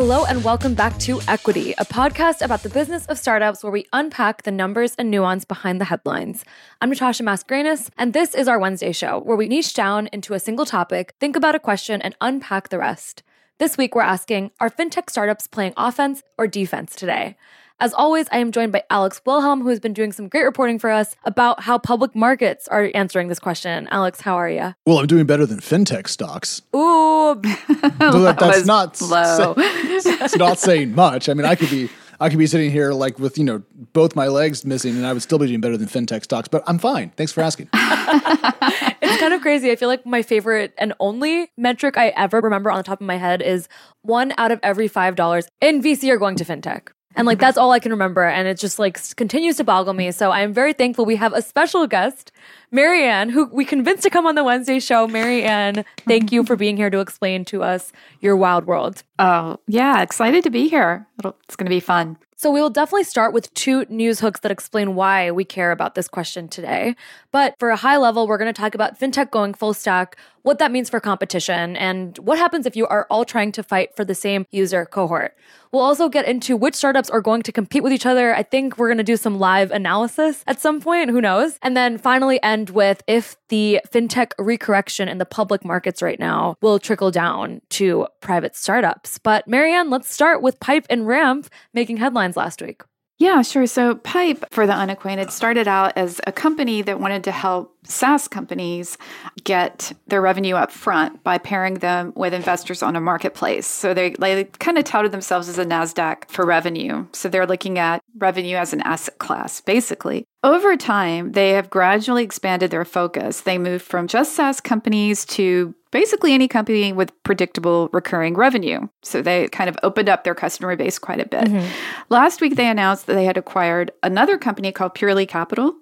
Hello, and welcome back to Equity, a podcast about the business of startups where we unpack the numbers and nuance behind the headlines. I'm Natasha Mascarenhas, and this is our Wednesday show where we niche down into a single topic, think about a question, and unpack the rest. This week, we're asking Are fintech startups playing offense or defense today? As always, I am joined by Alex Wilhelm, who has been doing some great reporting for us about how public markets are answering this question. Alex, how are you? Well, I'm doing better than fintech stocks. Ooh, that, that's not low. Say, not saying much. I mean, I could be I could be sitting here like with you know both my legs missing, and I would still be doing better than fintech stocks. But I'm fine. Thanks for asking. it's kind of crazy. I feel like my favorite and only metric I ever remember on the top of my head is one out of every five dollars in VC are going to fintech. And like that's all I can remember. And it just like continues to boggle me. So I am very thankful we have a special guest, Mary Ann, who we convinced to come on the Wednesday show. Mary Ann, thank you for being here to explain to us your wild world. Oh, yeah. Excited to be here. It'll, it's going to be fun. So, we will definitely start with two news hooks that explain why we care about this question today. But for a high level, we're going to talk about fintech going full stack, what that means for competition, and what happens if you are all trying to fight for the same user cohort. We'll also get into which startups are going to compete with each other. I think we're going to do some live analysis at some point, who knows? And then finally end with if the fintech recorrection in the public markets right now will trickle down to private startups. But Mary Ann, let's start with Pipe and Ramp making headlines last week. Yeah, sure. So, Pipe, for the unacquainted, started out as a company that wanted to help SaaS companies get their revenue up front by pairing them with investors on a marketplace. So, they, they kind of touted themselves as a NASDAQ for revenue. So, they're looking at revenue as an asset class, basically. Over time, they have gradually expanded their focus. They moved from just SaaS companies to basically any company with predictable recurring revenue. So they kind of opened up their customer base quite a bit. Mm-hmm. Last week, they announced that they had acquired another company called Purely Capital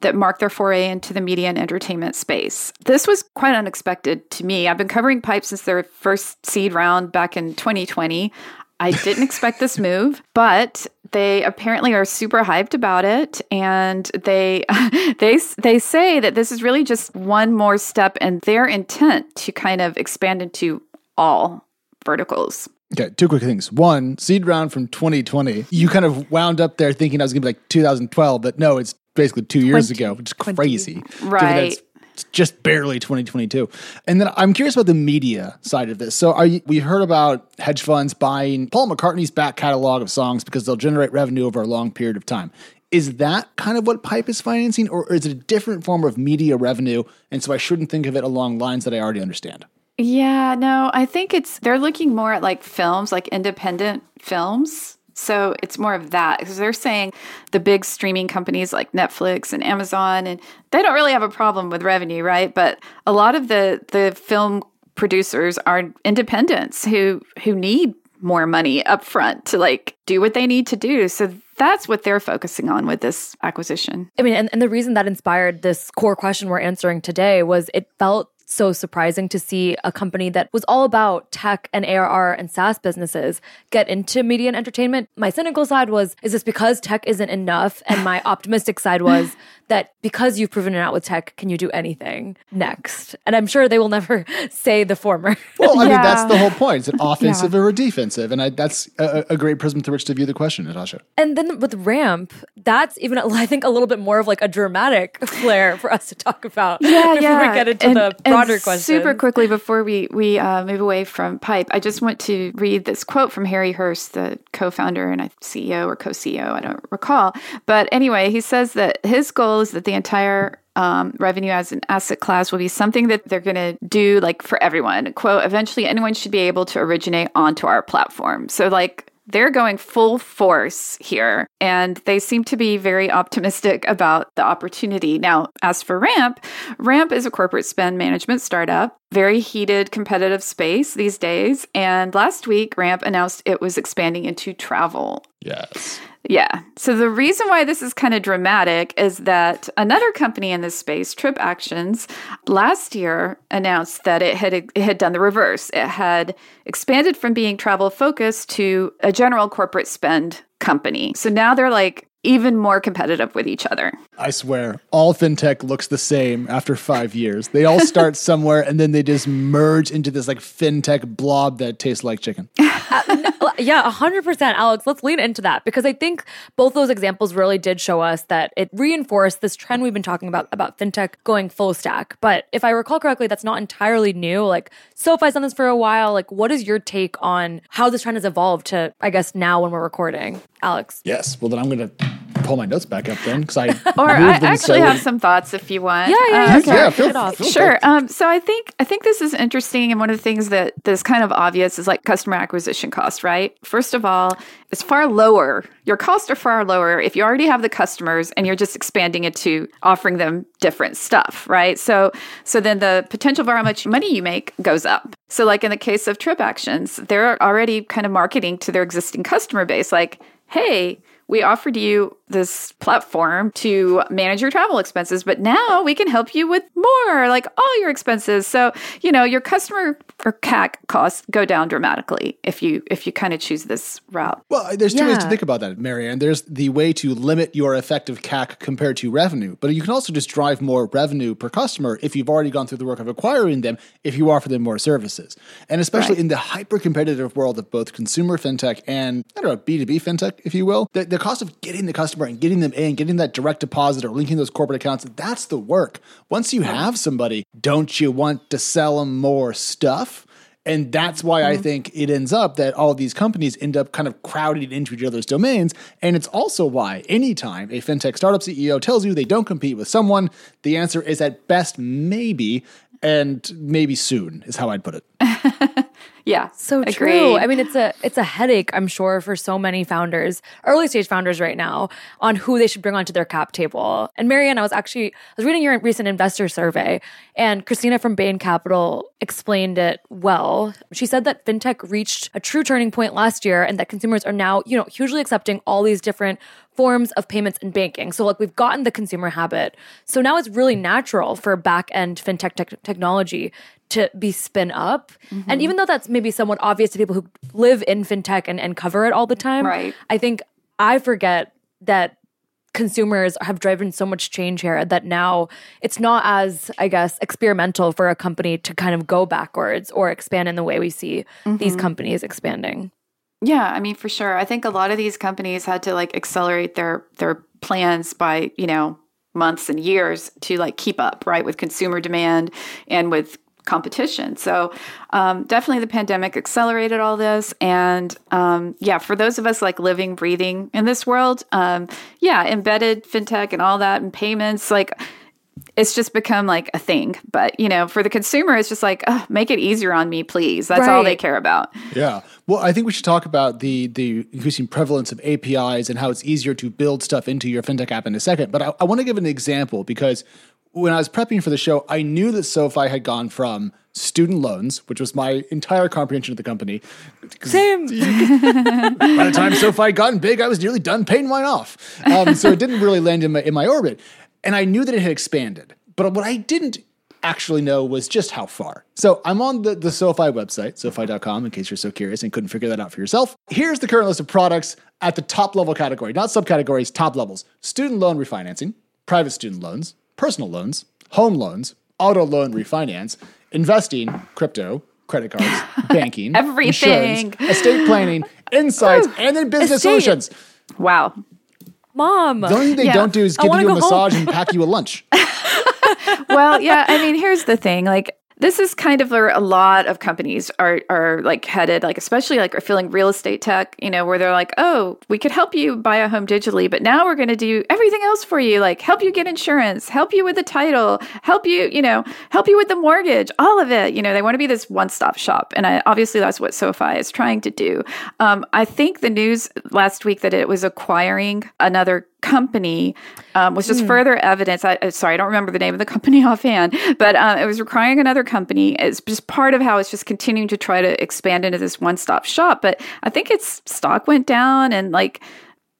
that marked their foray into the media and entertainment space. This was quite unexpected to me. I've been covering Pipe since their first seed round back in 2020. I didn't expect this move, but they apparently are super hyped about it and they they they say that this is really just one more step in their intent to kind of expand into all verticals. Okay, two quick things. One, seed round from 2020. You kind of wound up there thinking I was going to be like 2012, but no, it's basically two years 20, ago, which is crazy. Right just barely 2022. And then I'm curious about the media side of this. So you, we heard about hedge funds buying Paul McCartney's back catalog of songs because they'll generate revenue over a long period of time. Is that kind of what Pipe is financing, or is it a different form of media revenue? And so I shouldn't think of it along lines that I already understand. Yeah, no, I think it's they're looking more at like films, like independent films so it's more of that because they're saying the big streaming companies like Netflix and Amazon, and they don't really have a problem with revenue, right? But a lot of the the film producers are independents who who need more money up front to like do what they need to do. So that's what they're focusing on with this acquisition. I mean, and, and the reason that inspired this core question we're answering today was it felt so surprising to see a company that was all about tech and ARR and SaaS businesses get into media and entertainment. My cynical side was, is this because tech isn't enough? And my optimistic side was, that because you've proven it out with tech, can you do anything next? And I'm sure they will never say the former. Well, I yeah. mean, that's the whole point. Is it offensive yeah. or defensive? And I, that's a, a, great prism through which to view the question, Natasha. And then with Ramp, that's even, I think, a little bit more of like a dramatic flair for us to talk about yeah, before yeah. we get into and, the broader question. Super quickly before we, we uh, move away from Pipe, I just want to read this quote from Harry Hurst, the co founder and CEO or co CEO, I don't recall. But anyway, he says that his goal is that the entire um, revenue as an asset class will be something that they're going to do like for everyone. Quote, eventually anyone should be able to originate onto our platform. So, like, they're going full force here and they seem to be very optimistic about the opportunity. Now, as for Ramp, Ramp is a corporate spend management startup, very heated competitive space these days. And last week, Ramp announced it was expanding into travel. Yes. Yeah. So the reason why this is kind of dramatic is that another company in this space, TripActions, last year announced that it had it had done the reverse. It had expanded from being travel focused to a general corporate spend company. So now they're like even more competitive with each other. I swear, all fintech looks the same after five years. They all start somewhere and then they just merge into this like fintech blob that tastes like chicken. Uh, yeah, 100%. Alex, let's lean into that because I think both those examples really did show us that it reinforced this trend we've been talking about about fintech going full stack. But if I recall correctly, that's not entirely new. Like SoFi's done this for a while. Like, what is your take on how this trend has evolved to, I guess, now when we're recording? Alex. Yes. Well, then I'm going to pull my notes back up then because I or I actually so- have some thoughts if you want. Yeah, yeah, Um, yeah. Yeah, feel- kick it off. feel Sure. Um, so I think I think this is interesting, and one of the things that that's kind of obvious is like customer acquisition cost, right? First of all, it's far lower. Your costs are far lower if you already have the customers and you're just expanding it to offering them different stuff, right? So so then the potential for how much money you make goes up. So like in the case of TripActions, they're already kind of marketing to their existing customer base, like, hey. We offered you this platform to manage your travel expenses, but now we can help you with more, like all your expenses. So, you know, your customer or CAC costs go down dramatically if you if you kind of choose this route. Well, there's two ways to think about that, Mary Ann. There's the way to limit your effective CAC compared to revenue, but you can also just drive more revenue per customer if you've already gone through the work of acquiring them, if you offer them more services. And especially Right. in the hyper competitive world of both consumer fintech and, I don't know, B2B fintech, if you will, the, the cost of getting the customer and getting them in, getting that direct deposit or linking those corporate accounts, that's the work. Once you have somebody, don't you want to sell them more stuff? And that's why I mm-hmm. think it ends up that all these companies end up kind of crowding into each other's domains. And it's also why anytime a fintech startup CEO tells you they don't compete with someone, the answer is at best maybe and maybe soon is how I'd put it. Yeah, So agreed. true. I mean, it's a it's a headache, I'm sure, for so many founders, early stage founders right now, on who they should bring onto their cap table. And Mary Ann, I was actually I was reading your recent investor survey, and Christina from Bain Capital explained it well. She said that fintech reached a true turning point last year, and that consumers are now, you know, hugely accepting all these different forms of payments and banking. So like we've gotten the consumer habit. So now it's really natural for back end fintech tech- technology to be spin up. And mm-hmm. even though that's maybe somewhat obvious to people who live in fintech and, and cover it all the time, Right. I think I forget that consumers have driven so much change here that now it's not as, I guess, experimental for a company to kind of go backwards or expand in the way we see these mm-hmm. companies expanding. Yeah, I mean for sure. I think a lot of these companies had to like accelerate their their plans by, you know, months and years to like keep up, right, with consumer demand and with competition. So um, definitely the pandemic accelerated all this. And um, yeah, for those of us like living, breathing in this world, um, yeah, embedded fintech and all that and payments, like it's just become like a thing. But you know, for the consumer, it's just like, "Ugh, make it easier on me, please. That's all they care about. Yeah. Well, I think we should talk about the the increasing prevalence of APIs and how it's easier to build stuff into your fintech app in a second. But I, I want to give an example because when I was prepping for the show, I knew that SoFi had gone from student loans, which was my entire comprehension of the company. Same. By the time SoFi had gotten big, I was nearly done paying mine off. Um, so it didn't really land in my in my orbit, and I knew that it had expanded. But what I didn't actually know was just how far. So I'm on the, the SoFi website, SoFi.com, in case you're so curious and couldn't figure that out for yourself. Here's the current list of products at the top level category, not subcategories, top levels. Student loan refinancing, private student loans, personal loans, home loans, auto loan refinance, investing, crypto, credit cards, banking, Everything. insurance, estate planning, insights, and then business Estate. solutions. Wow. Mom. The only thing they Yeah. don't do is give you a go home. massage and pack you a lunch. well, yeah. I mean, here's the thing. Like, this is kind of where a lot of companies are are like headed. Like, especially like are feeling real estate tech. You know, where they're like, oh, we could help you buy a home digitally, but now we're going to do everything else for you. Like, help you get insurance, help you with the title, help you, you know, help you with the mortgage, all of it. You know, they want to be this one stop shop, and I, obviously that's what SoFi is trying to do. Um, I think the news last week that it was acquiring another company um, was just further evidence. I, uh, sorry, I don't remember the name of the company offhand, but um, it was requiring another company. It's just part of how it's just continuing to try to expand into this one stop shop. But I think its stock went down and like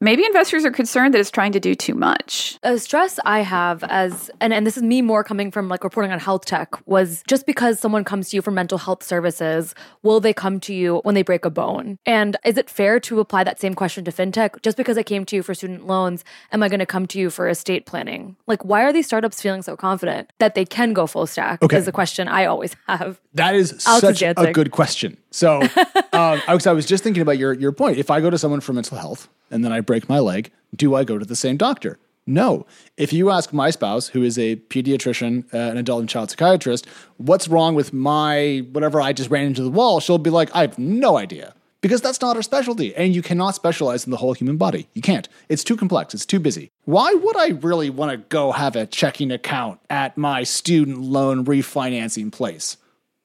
maybe investors are concerned that it's trying to do too much. A stress I have as and, and this is me more coming from like reporting on health tech was just because someone comes to you for mental health services, will they come to you when they break a bone? And is it fair to apply that same question to fintech? Just because I came to you for student loans, am I going to come to you for estate planning? Like why are these startups feeling so confident that they can go full stack? Okay. Is a question I always have. That is Alex such a good question. So, um, Alex, I was just thinking about your your point. If I go to someone for mental health and then I break my leg, do I go to the same doctor? No. If you ask my spouse, who is a pediatrician, uh, an adult and child psychiatrist, what's wrong with my whatever I just ran into the wall, she'll be like, I have no idea. Because that's not her specialty. And you cannot specialize in the whole human body. You can't. It's too complex. It's too busy. Why would I really want to go have a checking account at my student loan refinancing place?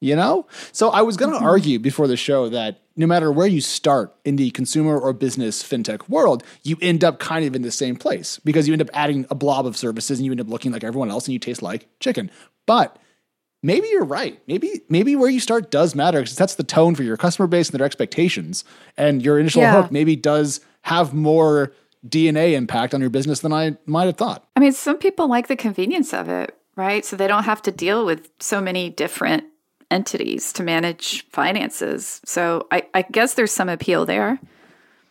You know? So I was going to mm-hmm. argue before the show that no matter where you start in the consumer or business fintech world, you end up kind of in the same place because you end up adding a blob of services and you end up looking like everyone else and you taste like chicken. But maybe you're right. Maybe maybe where you start does matter because it sets the tone for your customer base and their expectations. And your initial Yeah. hook maybe does have more DNA impact on your business than I might have thought. I mean, some people like the convenience of it, right? So they don't have to deal with so many different entities to manage finances. So I, I guess there's some appeal there.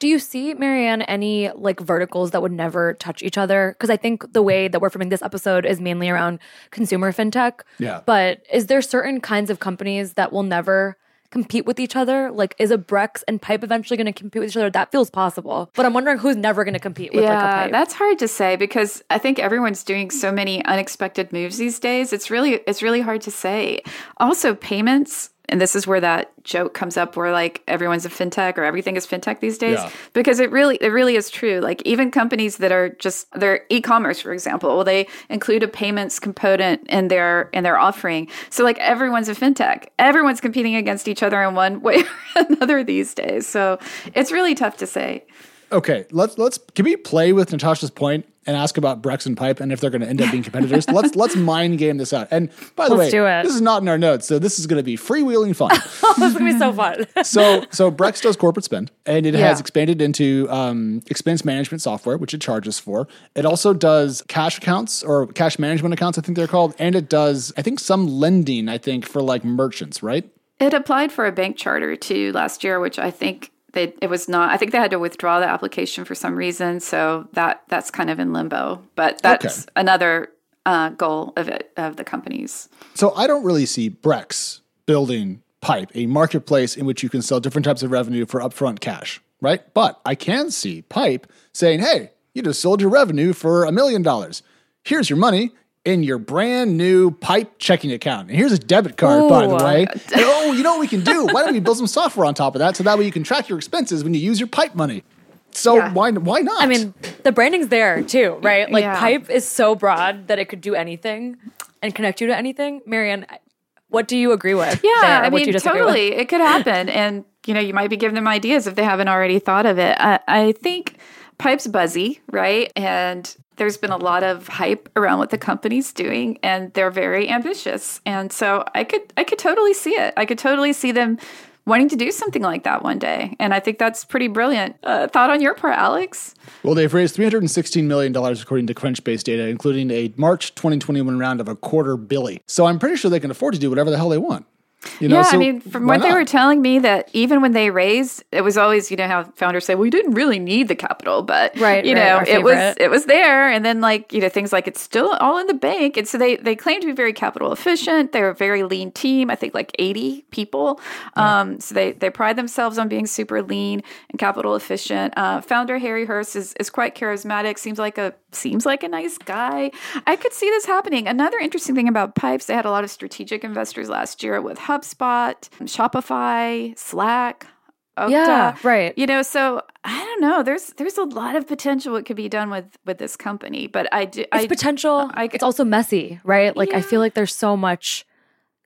Do you see, Mary Ann, any like verticals that would never touch each other? Because I think the way that we're filming this episode is mainly around consumer fintech. Yeah. But is there certain kinds of companies that will never compete with each other? Like, is a Brex and Pipe eventually going to compete with each other? That feels possible. But I'm wondering who's never going to compete with like a yeah, Pipe. that's hard to say because I think everyone's doing so many unexpected moves these days. It's really it's really hard to say. Also, payments, and this is where that joke comes up where like everyone's a fintech or everything is fintech these days Yeah. because it really it really is true. Like even companies that are just they're e-commerce for example, well they include a payments component in their in their offering. So like everyone's a fintech. Everyone's competing against each other in one way or another these days. So it's really tough to say. Okay, let's let's can we play with Natasha's point and ask about Brex and Pipe and if they're going to end up being competitors? let's let's mind game this out. And by the Let's way, do it. this is not in our notes, so this is going to be freewheeling fun. this is going to be so fun. so so Brex does corporate spend, and it Yeah. has expanded into um, expense management software, which it charges for. It also does cash accounts or cash management accounts, I think they're called, and it does I think some lending, I think for like merchants, right? It applied for a bank charter too last year, which I think they it was not. I think they had to withdraw the application for some reason, so that that's kind of in limbo. But that's Okay. another uh, goal of it of the companies. So I don't really see Brex building Pipe, a marketplace in which you can sell different types of revenue for upfront cash, right? But I can see Pipe saying, hey, you just sold your revenue for a million dollars. Here's your money in your brand new Pipe checking account. And here's a debit card, by the Ooh. way. And, oh, you know what we can do? Why don't we build some software on top of that so that way you can track your expenses when you use your Pipe money? So Yeah. why why not? I mean, the branding's there too, right? Like Yeah. Pipe is so broad that it could do anything and connect you to anything. Mary Ann, what do you agree with? Yeah, there? I mean, you with? totally, it could happen, and you know, you might be giving them ideas if they haven't already thought of it. I, I think Pipe's buzzy, right? And there's been a lot of hype around what the company's doing, and they're very ambitious. And so I could, I could totally see it. I could totally see them wanting to do something like that one day. And I think that's pretty brilliant. Uh, thought on your part, Alex? Well, they've raised $316 million according to Crunchbase data, including a March 2021 round of a quarter billy. So I'm pretty sure they can afford to do whatever the hell they want. You know, yeah, so I mean, from why what they were telling me, that even when they raised, it was always you know how founders say, well, "We didn't really need the capital," but Right, you right, know, it was it was there, and then like you know things like it's still all in the bank, and so they they claim to be very capital efficient. They're a very lean team. I think like eighty people. Um, so they they pride themselves on being super lean and capital efficient. Uh, founder Harry Hurst is is quite charismatic. Seems like a seems like a nice guy. I could see this happening. Another interesting thing about Pipes, they had a lot of strategic investors last year with HubSpot, Shopify, Slack. Okta. Yeah, right. You know, so I don't know. There's there's a lot of potential what could be done with with this company, but I do. It's I, potential. I- it's also messy, right? Like I feel like there's so much.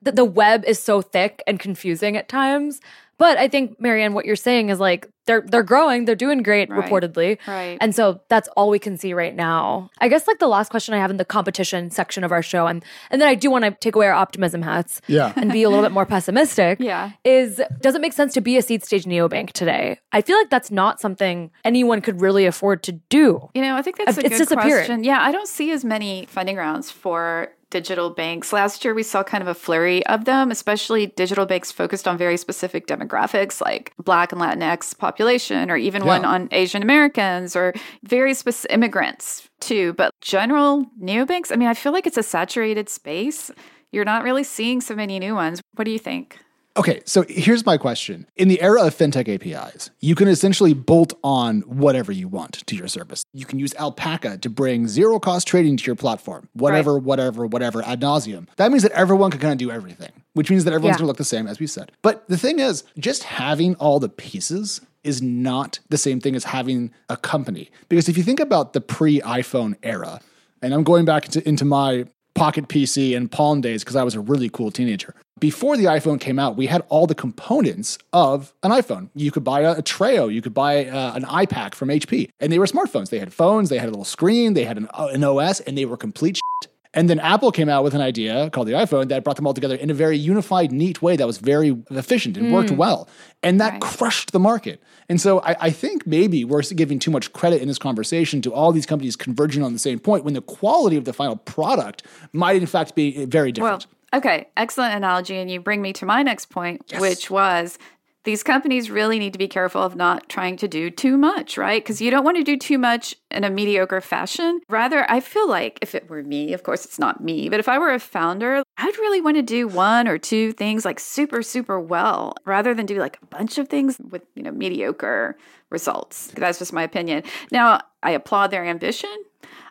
The, the web is so thick and confusing at times, But I think, Mary Ann, what you're saying is like they're they're growing, they're doing great Right. reportedly. Right. And so that's all we can see right now. I guess like the last question I have in the competition section of our show, and and then I do want to take away our optimism hats Yeah. and be a little bit more pessimistic. Yeah. Is does it make sense to be a seed stage neobank today? I feel like that's not something anyone could really afford to do. You know, I think that's a It's good disappearing. question. Yeah, I don't see as many funding rounds for digital banks. Last year, we saw kind of a flurry of them, especially digital banks focused on very specific demographics like Black and Latinx population, or even one on Asian Americans or very specific immigrants too. But general neobanks, I mean, I feel like it's a saturated space. You're not really seeing so many new ones. What do you think? Okay, so here's my question. In the era of fintech APIs, you can essentially bolt on whatever you want to your service. You can use Alpaca to bring zero cost trading to your platform, whatever, whatever, whatever, ad nauseum. That means that everyone can kind of do everything, which means that everyone's Yeah. going to look the same, as we said. But the thing is, just having all the pieces is not the same thing as having a company. Because if you think about the pre iPhone era, and I'm going back into, into my Pocket PC and Palm days because I was a really cool teenager. Before the iPhone came out, we had all the components of an iPhone. You could buy a, a Treo, you could buy uh, an iPAQ from HP, and they were smartphones. They had phones, they had a little screen, they had an, uh, an OS, and they were complete shit. And then Apple came out with an idea called the iPhone that brought them all together in a very unified, neat way that was very efficient and worked well. And that Right. crushed the market. And so I, I think maybe we're giving too much credit in this conversation to all these companies converging on the same point when the quality of the final product might, in fact, be very different. Well, okay, excellent analogy. And you bring me to my next point, which was these companies really need to be careful of not trying to do too much, right? Because you don't want to do too much in a mediocre fashion. Rather, I feel like if it were me, of course, it's not me, but if I were a founder, I'd really want to do one or two things like super, super well rather than do like a bunch of things with, you know, mediocre results. That's just my opinion. Now, I applaud their ambition.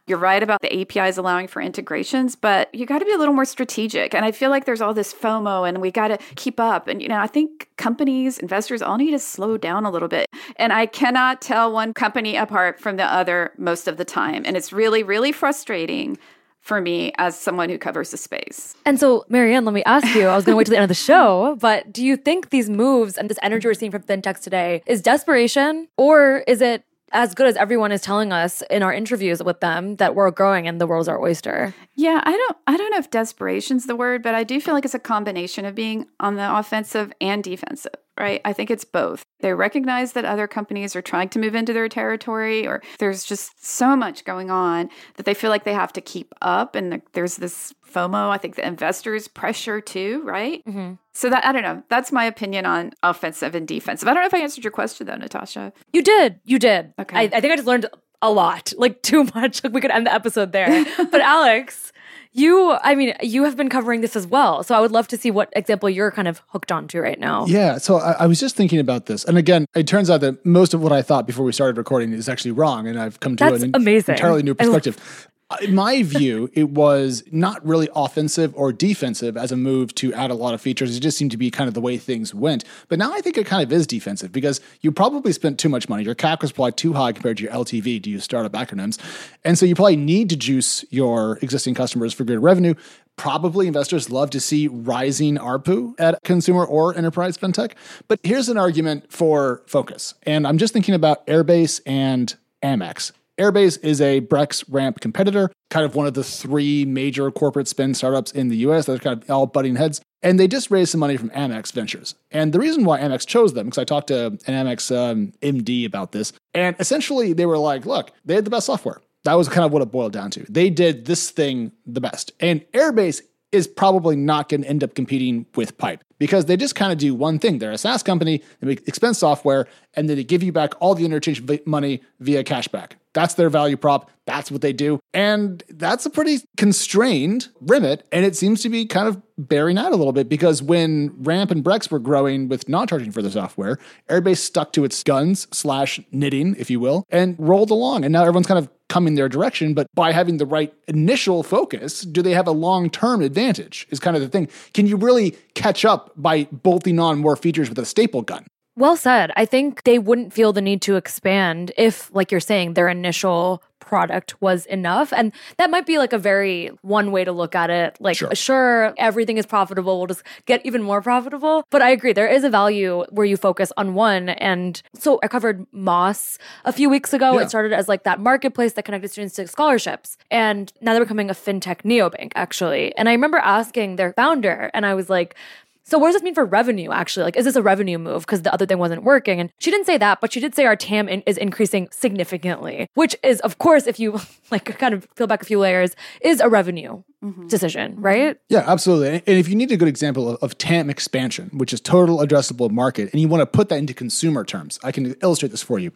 You're right about the APIs allowing for integrations, but you got to be a little more strategic. And I feel like there's all this FOMO and we got to keep up. And, you know, I think companies, investors all need to slow down a little bit. And I cannot tell one company apart from the other most of the time. And it's really, really frustrating for me as someone who covers the space. And so, Mary Ann, let me ask you. I was going to wait till the end of the show, but do you think these moves and this energy we're seeing from fintechs today is desperation, or is it as good as everyone is telling us in our interviews with them that we're growing and the world's our oyster? Yeah, I don't I don't know if desperation's the word, but I do feel like it's a combination of being on the offensive and defensive, right? I think it's both. They recognize that other companies are trying to move into their territory or there's just so much going on that they feel like they have to keep up and there's this FOMO, I think the investors pressure too, right? Mm-hmm. So that I don't know. That's my opinion on offensive and defensive. I don't know if I answered your question though, Natasha. You did. You did. Okay. I, I think I just learned a lot, like too much. Like we could end the episode there. but Alex, you, I mean, you have been covering this as well. So I would love to see what example you're kind of hooked onto right now. Yeah, so I, I was just thinking about this, and again, it turns out that most of what I thought before we started recording is actually wrong, and I've come to That's an amazing. entirely new perspective. In my view, it was not really offensive or defensive as a move to add a lot of features. It just seemed to be kind of the way things went. But now I think it kind of is defensive because you probably spent too much money. Your CAC was probably too high compared to your LTV to use startup acronyms. And so you probably need to juice your existing customers for good revenue. Probably investors love to see rising ARPU at consumer or enterprise fintech. But here's an argument for focus. And I'm just thinking about Airbase and Amex. Airbase is a Brex ramp competitor, kind of one of the three major corporate spin startups in the US that are kind of all butting heads. And they just raised some money from Amex Ventures. And the reason why Amex chose them, because I talked to an Amex um, MD about this, and essentially they were like, look, they had the best software. That was kind of what it boiled down to. They did this thing the best. And Airbase is probably not going to end up competing with Pipe because they just kind of do one thing. They're a SaaS company, they make expense software, and then they give you back all the interchange money via cashback. That's their value prop. That's what they do. And that's a pretty constrained remit. And it seems to be kind of bearing out a little bit because when Ramp and Brex were growing with not charging for the software, Airbase stuck to its guns slash knitting, if you will, and rolled along. And now everyone's kind of coming their direction. But by having the right initial focus, do they have a long term advantage? Is kind of the thing. Can you really catch up by bolting on more features with a staple gun? Well said. I think they wouldn't feel the need to expand if, like you're saying, their initial product was enough. And that might be like a very one way to look at it. Like, Sure. sure, everything is profitable. We'll just get even more profitable. But I agree, there is a value where you focus on one. And so I covered Mos a few weeks ago. Yeah. It started as like that marketplace that connected students to scholarships. And now they're becoming a fintech neobank, actually. And I remember asking their founder, and I was like, so what does this mean for revenue actually? Like, is this a revenue move because the other thing wasn't working? And she didn't say that, but she did say our TAM in- is increasing significantly, which is, of course, if you like kind of peel back a few layers, is a revenue decision, right? Yeah, absolutely. And and if you need a good example of, of TAM expansion, which is total addressable market, and you want to put that into consumer terms, I can illustrate this for you.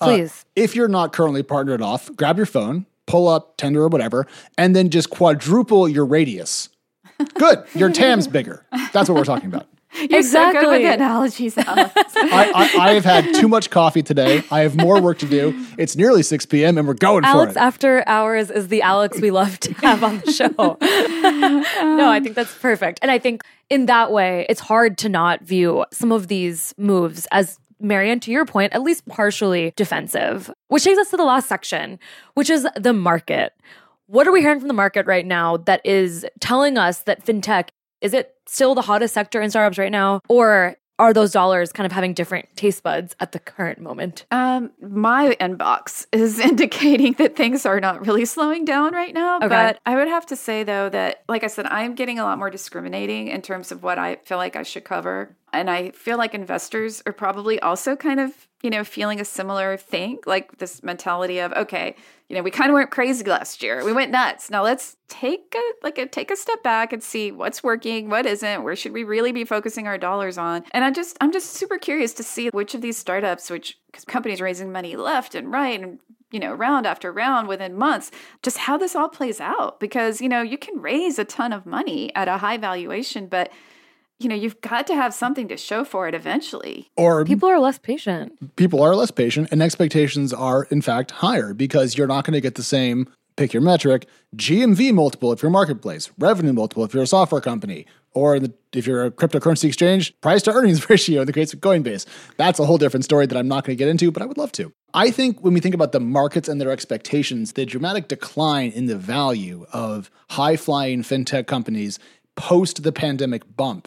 Uh, Please. if you're not currently partnered off, grab your phone, pull up Tinder or whatever, and then just quadruple your radius. Good. Your TAM's bigger. That's what we're talking about. You're so good with Exactly. analogies, uh-huh. Alex. I, I, I have had too much coffee today. I have more work to do. It's nearly 6 p.m. and we're going Alex for it. Alex After Hours is the Alex we love to have on the show. no, I think that's perfect. And I think in that way, it's hard to not view some of these moves as Mary Ann, to your point, at least partially defensive. Which takes us to the last section, which is the market. What are we hearing from the market right now that is telling us that fintech is it still the hottest sector in startups right now? Or are those dollars kind of having different taste buds at the current moment? Um, my inbox is indicating that things are not really slowing down right now. Okay. But I would have to say though that, like I said, I'm getting a lot more discriminating in terms of what I feel like I should cover, and I feel like investors are probably also kind of you know feeling a similar thing, like this mentality of okay, you know, we kind of went crazy last year, we went nuts. Now let's take a like a take a step back and see what's working, what isn't, where should we really be focusing our dollars on. And I just I'm just super curious to see which of these startups, which companies raising money left and right and you know round after round within months, just how this all plays out because you know you can raise a ton of money at a high valuation, but you know you've got to have something to show for it eventually. Or People are less patient. people are less patient and expectations are in fact higher because you're not going to get the same pick your metric gmv multiple if you're a marketplace revenue multiple if you're a software company or the, if you're a cryptocurrency exchange price to earnings ratio in the case of coinbase that's a whole different story that i'm not going to get into but i would love to i think when we think about the markets and their expectations the dramatic decline in the value of high flying fintech companies post the pandemic bump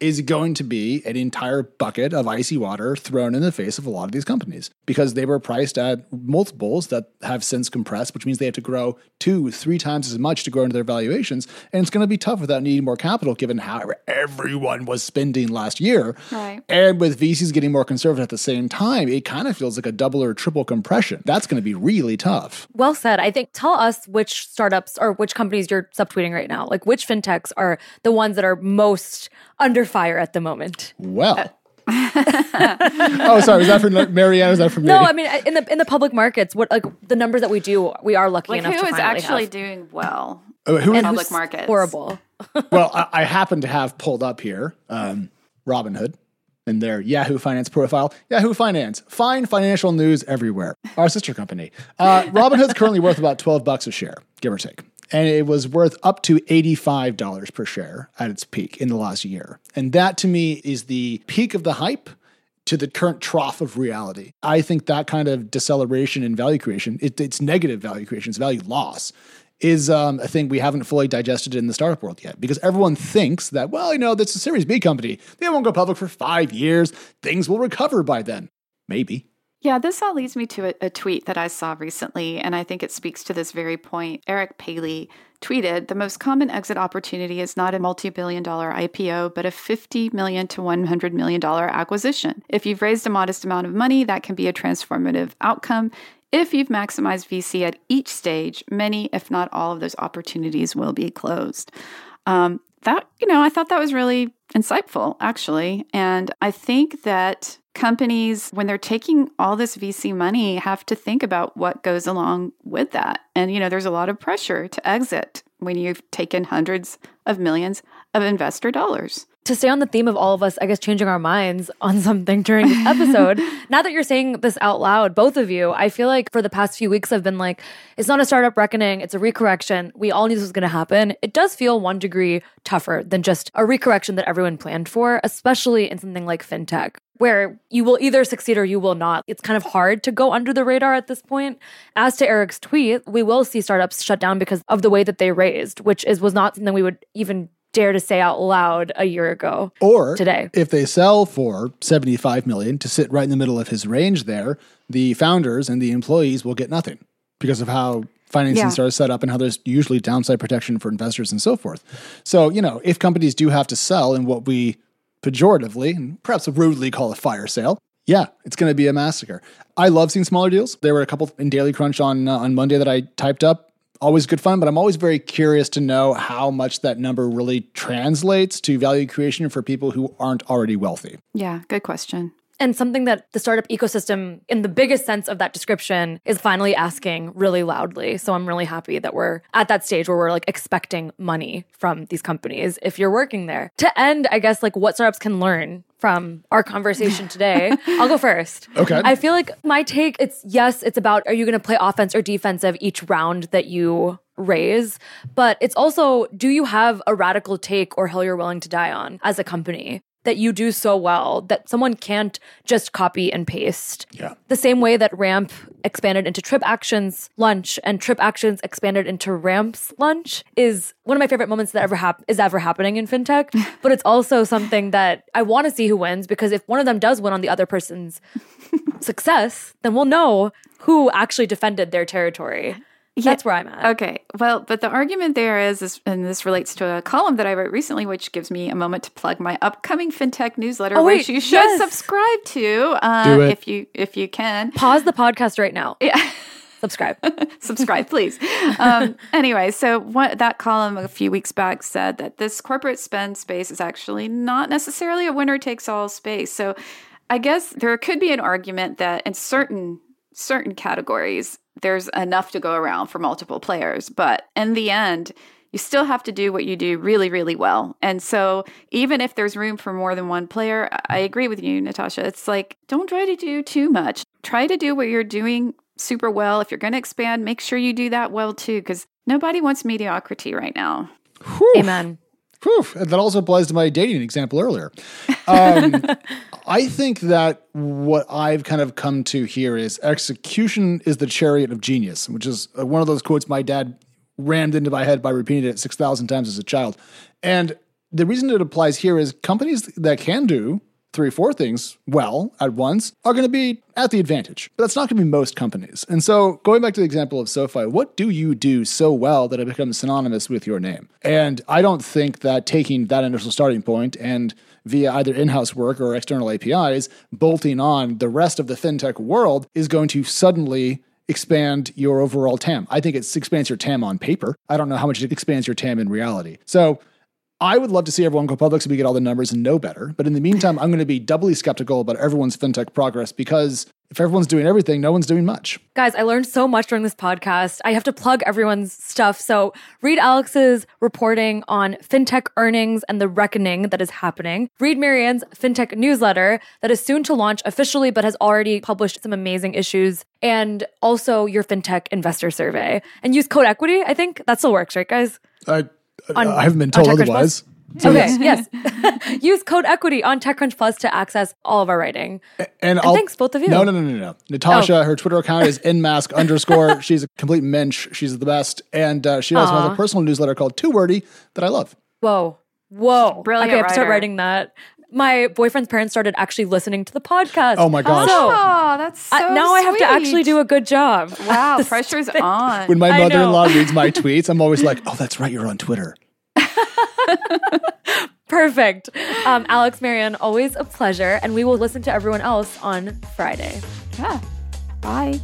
is going to be an entire bucket of icy water thrown in the face of a lot of these companies because they were priced at multiples that have since compressed, which means they have to grow two, three times as much to grow into their valuations. And it's going to be tough without needing more capital given how everyone was spending last year. Right. And with VCs getting more conservative at the same time, it kind of feels like a double or triple compression. That's going to be really tough. Well said. I think tell us which startups or which companies you're subtweeting right now. Like which fintechs are the ones that are most under fire at the moment. Well. oh, sorry. Was that for Mary Ann? Was that for me? No, I mean in the in the public markets, what like the numbers that we do, we are lucky Like enough who to is finally actually have. doing well Uh, who- in And public who's markets? Horrible. well, I, I happen to have pulled up here um, Robinhood and their Yahoo Finance profile. Yahoo Finance, fine financial news everywhere. Our sister company. Uh, Robinhood's currently worth about twelve bucks a share, give or take, and it was worth up to eighty-five dollars per share at its peak in the last year. And that, to me, is the peak of the hype to the current trough of reality. I think that kind of deceleration in value creation, it, it's negative value creation, it's value loss, is um, a thing we haven't fully digested in the startup world yet. Because everyone thinks that, well, you know, that's a Series B company. They won't go public for five years. Things will recover by then. Maybe. Yeah, this all leads me to a, a tweet that I saw recently, and I think it speaks to this very point. Eric Paley tweeted The most common exit opportunity is not a multi billion dollar IPO, but a 50 million to $100 million acquisition. If you've raised a modest amount of money, that can be a transformative outcome. If you've maximized VC at each stage, many, if not all, of those opportunities will be closed. Um, that, you know, I thought that was really insightful, actually. And I think that companies, when they're taking all this VC money, have to think about what goes along with that. And, you know, there's a lot of pressure to exit when you've taken hundreds of millions of investor dollars. to stay on the theme of all of us, I guess, changing our minds on something during this episode, now that you're saying this out loud, both of you, I feel like for the past few weeks, I've been like, it's not a startup reckoning, it's a recorrection. We all knew this was going to happen. It does feel one degree tougher than just a recorrection that everyone planned for, especially in something like fintech. Where you will either succeed or you will not. It's kind of hard to go under the radar at this point. As to Eric's tweet, we will see startups shut down because of the way that they raised, which is was not something we would even dare to say out loud a year ago or today. If they sell for 75 million to sit right in the middle of his range there, the founders and the employees will get nothing because of how financing Yeah. starts set up and how there's usually downside protection for investors and so forth. So, you know, if companies do have to sell in what we pejoratively and perhaps rudely call a fire sale, yeah, it's going to be a massacre. I love seeing smaller deals. There were a couple in Daily Crunch on uh, on Monday that I typed up. Always good fun, but I'm always very curious to know how much that number really translates to value creation for people who aren't already wealthy. Yeah, good question. And something that the startup ecosystem, in the biggest sense of that description, is finally asking really loudly. So I'm really happy that we're at that stage where we're like expecting money from these companies if you're working there. To end, I guess, like what startups can learn from our conversation today, I'll go first. Okay. I feel like my take, it's yes, it's about are you going to play offense or defensive each round that you raise, but it's also do you have a radical take or hill you're willing to die on as a company? That you do so well that someone can't just copy and paste. Yeah. The same way that Ramp expanded into TripActions Lunch and TripActions expanded into Ramp's Lunch is one of my favorite moments that ever hap- is ever happening in fintech. but it's also something that I want to see who wins because if one of them does win on the other person's success, then we'll know who actually defended their territory. That's where I'm at. Okay. Well, but the argument there is, is, and this relates to a column that I wrote recently, which gives me a moment to plug my upcoming fintech newsletter, Oh, which wait, you should yes. subscribe to uh, Do it. if you if you can. Pause the podcast right now. Yeah. Subscribe. subscribe, please. Um, anyway, so what that column a few weeks back said that this corporate spend space is actually not necessarily a winner takes all space. So I guess there could be an argument that in certain certain categories there's enough to go around for multiple players, but in the end you still have to do what you do really, really well. And so, even if there's room for more than one player, I I agree with you, Natasha. It's like, don't try to do too much. Try to do what you're doing super well. If you're going to expand, make sure you do that well too, because nobody wants mediocrity right now. Amen. Whew, that also applies to my dating example earlier. Um, I think that what I've kind of come to here is execution is the chariot of genius, which is uh, one of those quotes my dad rammed into my head by repeating it 6,000 times as a child. And the reason it applies here is companies that can do three, or four things well at once are going to be at the advantage. But that's not going to be most companies. And so, going back to the example of SoFi, what do you do so well that it becomes synonymous with your name? And I don't think that taking that initial starting point and via either in house work or external APIs, bolting on the rest of the fintech world is going to suddenly expand your overall TAM. I think it expands your TAM on paper. I don't know how much it expands your TAM in reality. So, I would love to see everyone go public so we get all the numbers and know better. But in the meantime, I'm going to be doubly skeptical about everyone's fintech progress because if everyone's doing everything, no one's doing much. Guys, I learned so much during this podcast. I have to plug everyone's stuff. So read Alex's reporting on fintech earnings and the reckoning that is happening. Read Mary Ann's fintech newsletter that is soon to launch officially, but has already published some amazing issues. And also your fintech investor survey. And use code equity. I think that still works, right, guys? I, On- I haven't been told TechCrunch otherwise. okay, yes. use code equity on TechCrunch Plus to access all of our writing. And, I'll, thanks, both of you. Oh. No, no, no, no, no. Natasha, her Twitter account is nmasc underscore. She's a complete mensch. She's the best. And uh, she also has a personal newsletter called Too Wordy that I love. Whoa. Whoa. Brilliant Okay, I have to start writing that. My boyfriend's parents started actually listening to the podcast. Oh my gosh. So Oh, that's so I- now I have to actually do a good job. Wow, pressure's on. When my mother in law reads my tweets, I'm always like, oh, that's right. You're on Twitter. Perfect. Um, Alex, Mary Ann, always a pleasure. And we will listen to everyone else on Friday. yeah. Bye.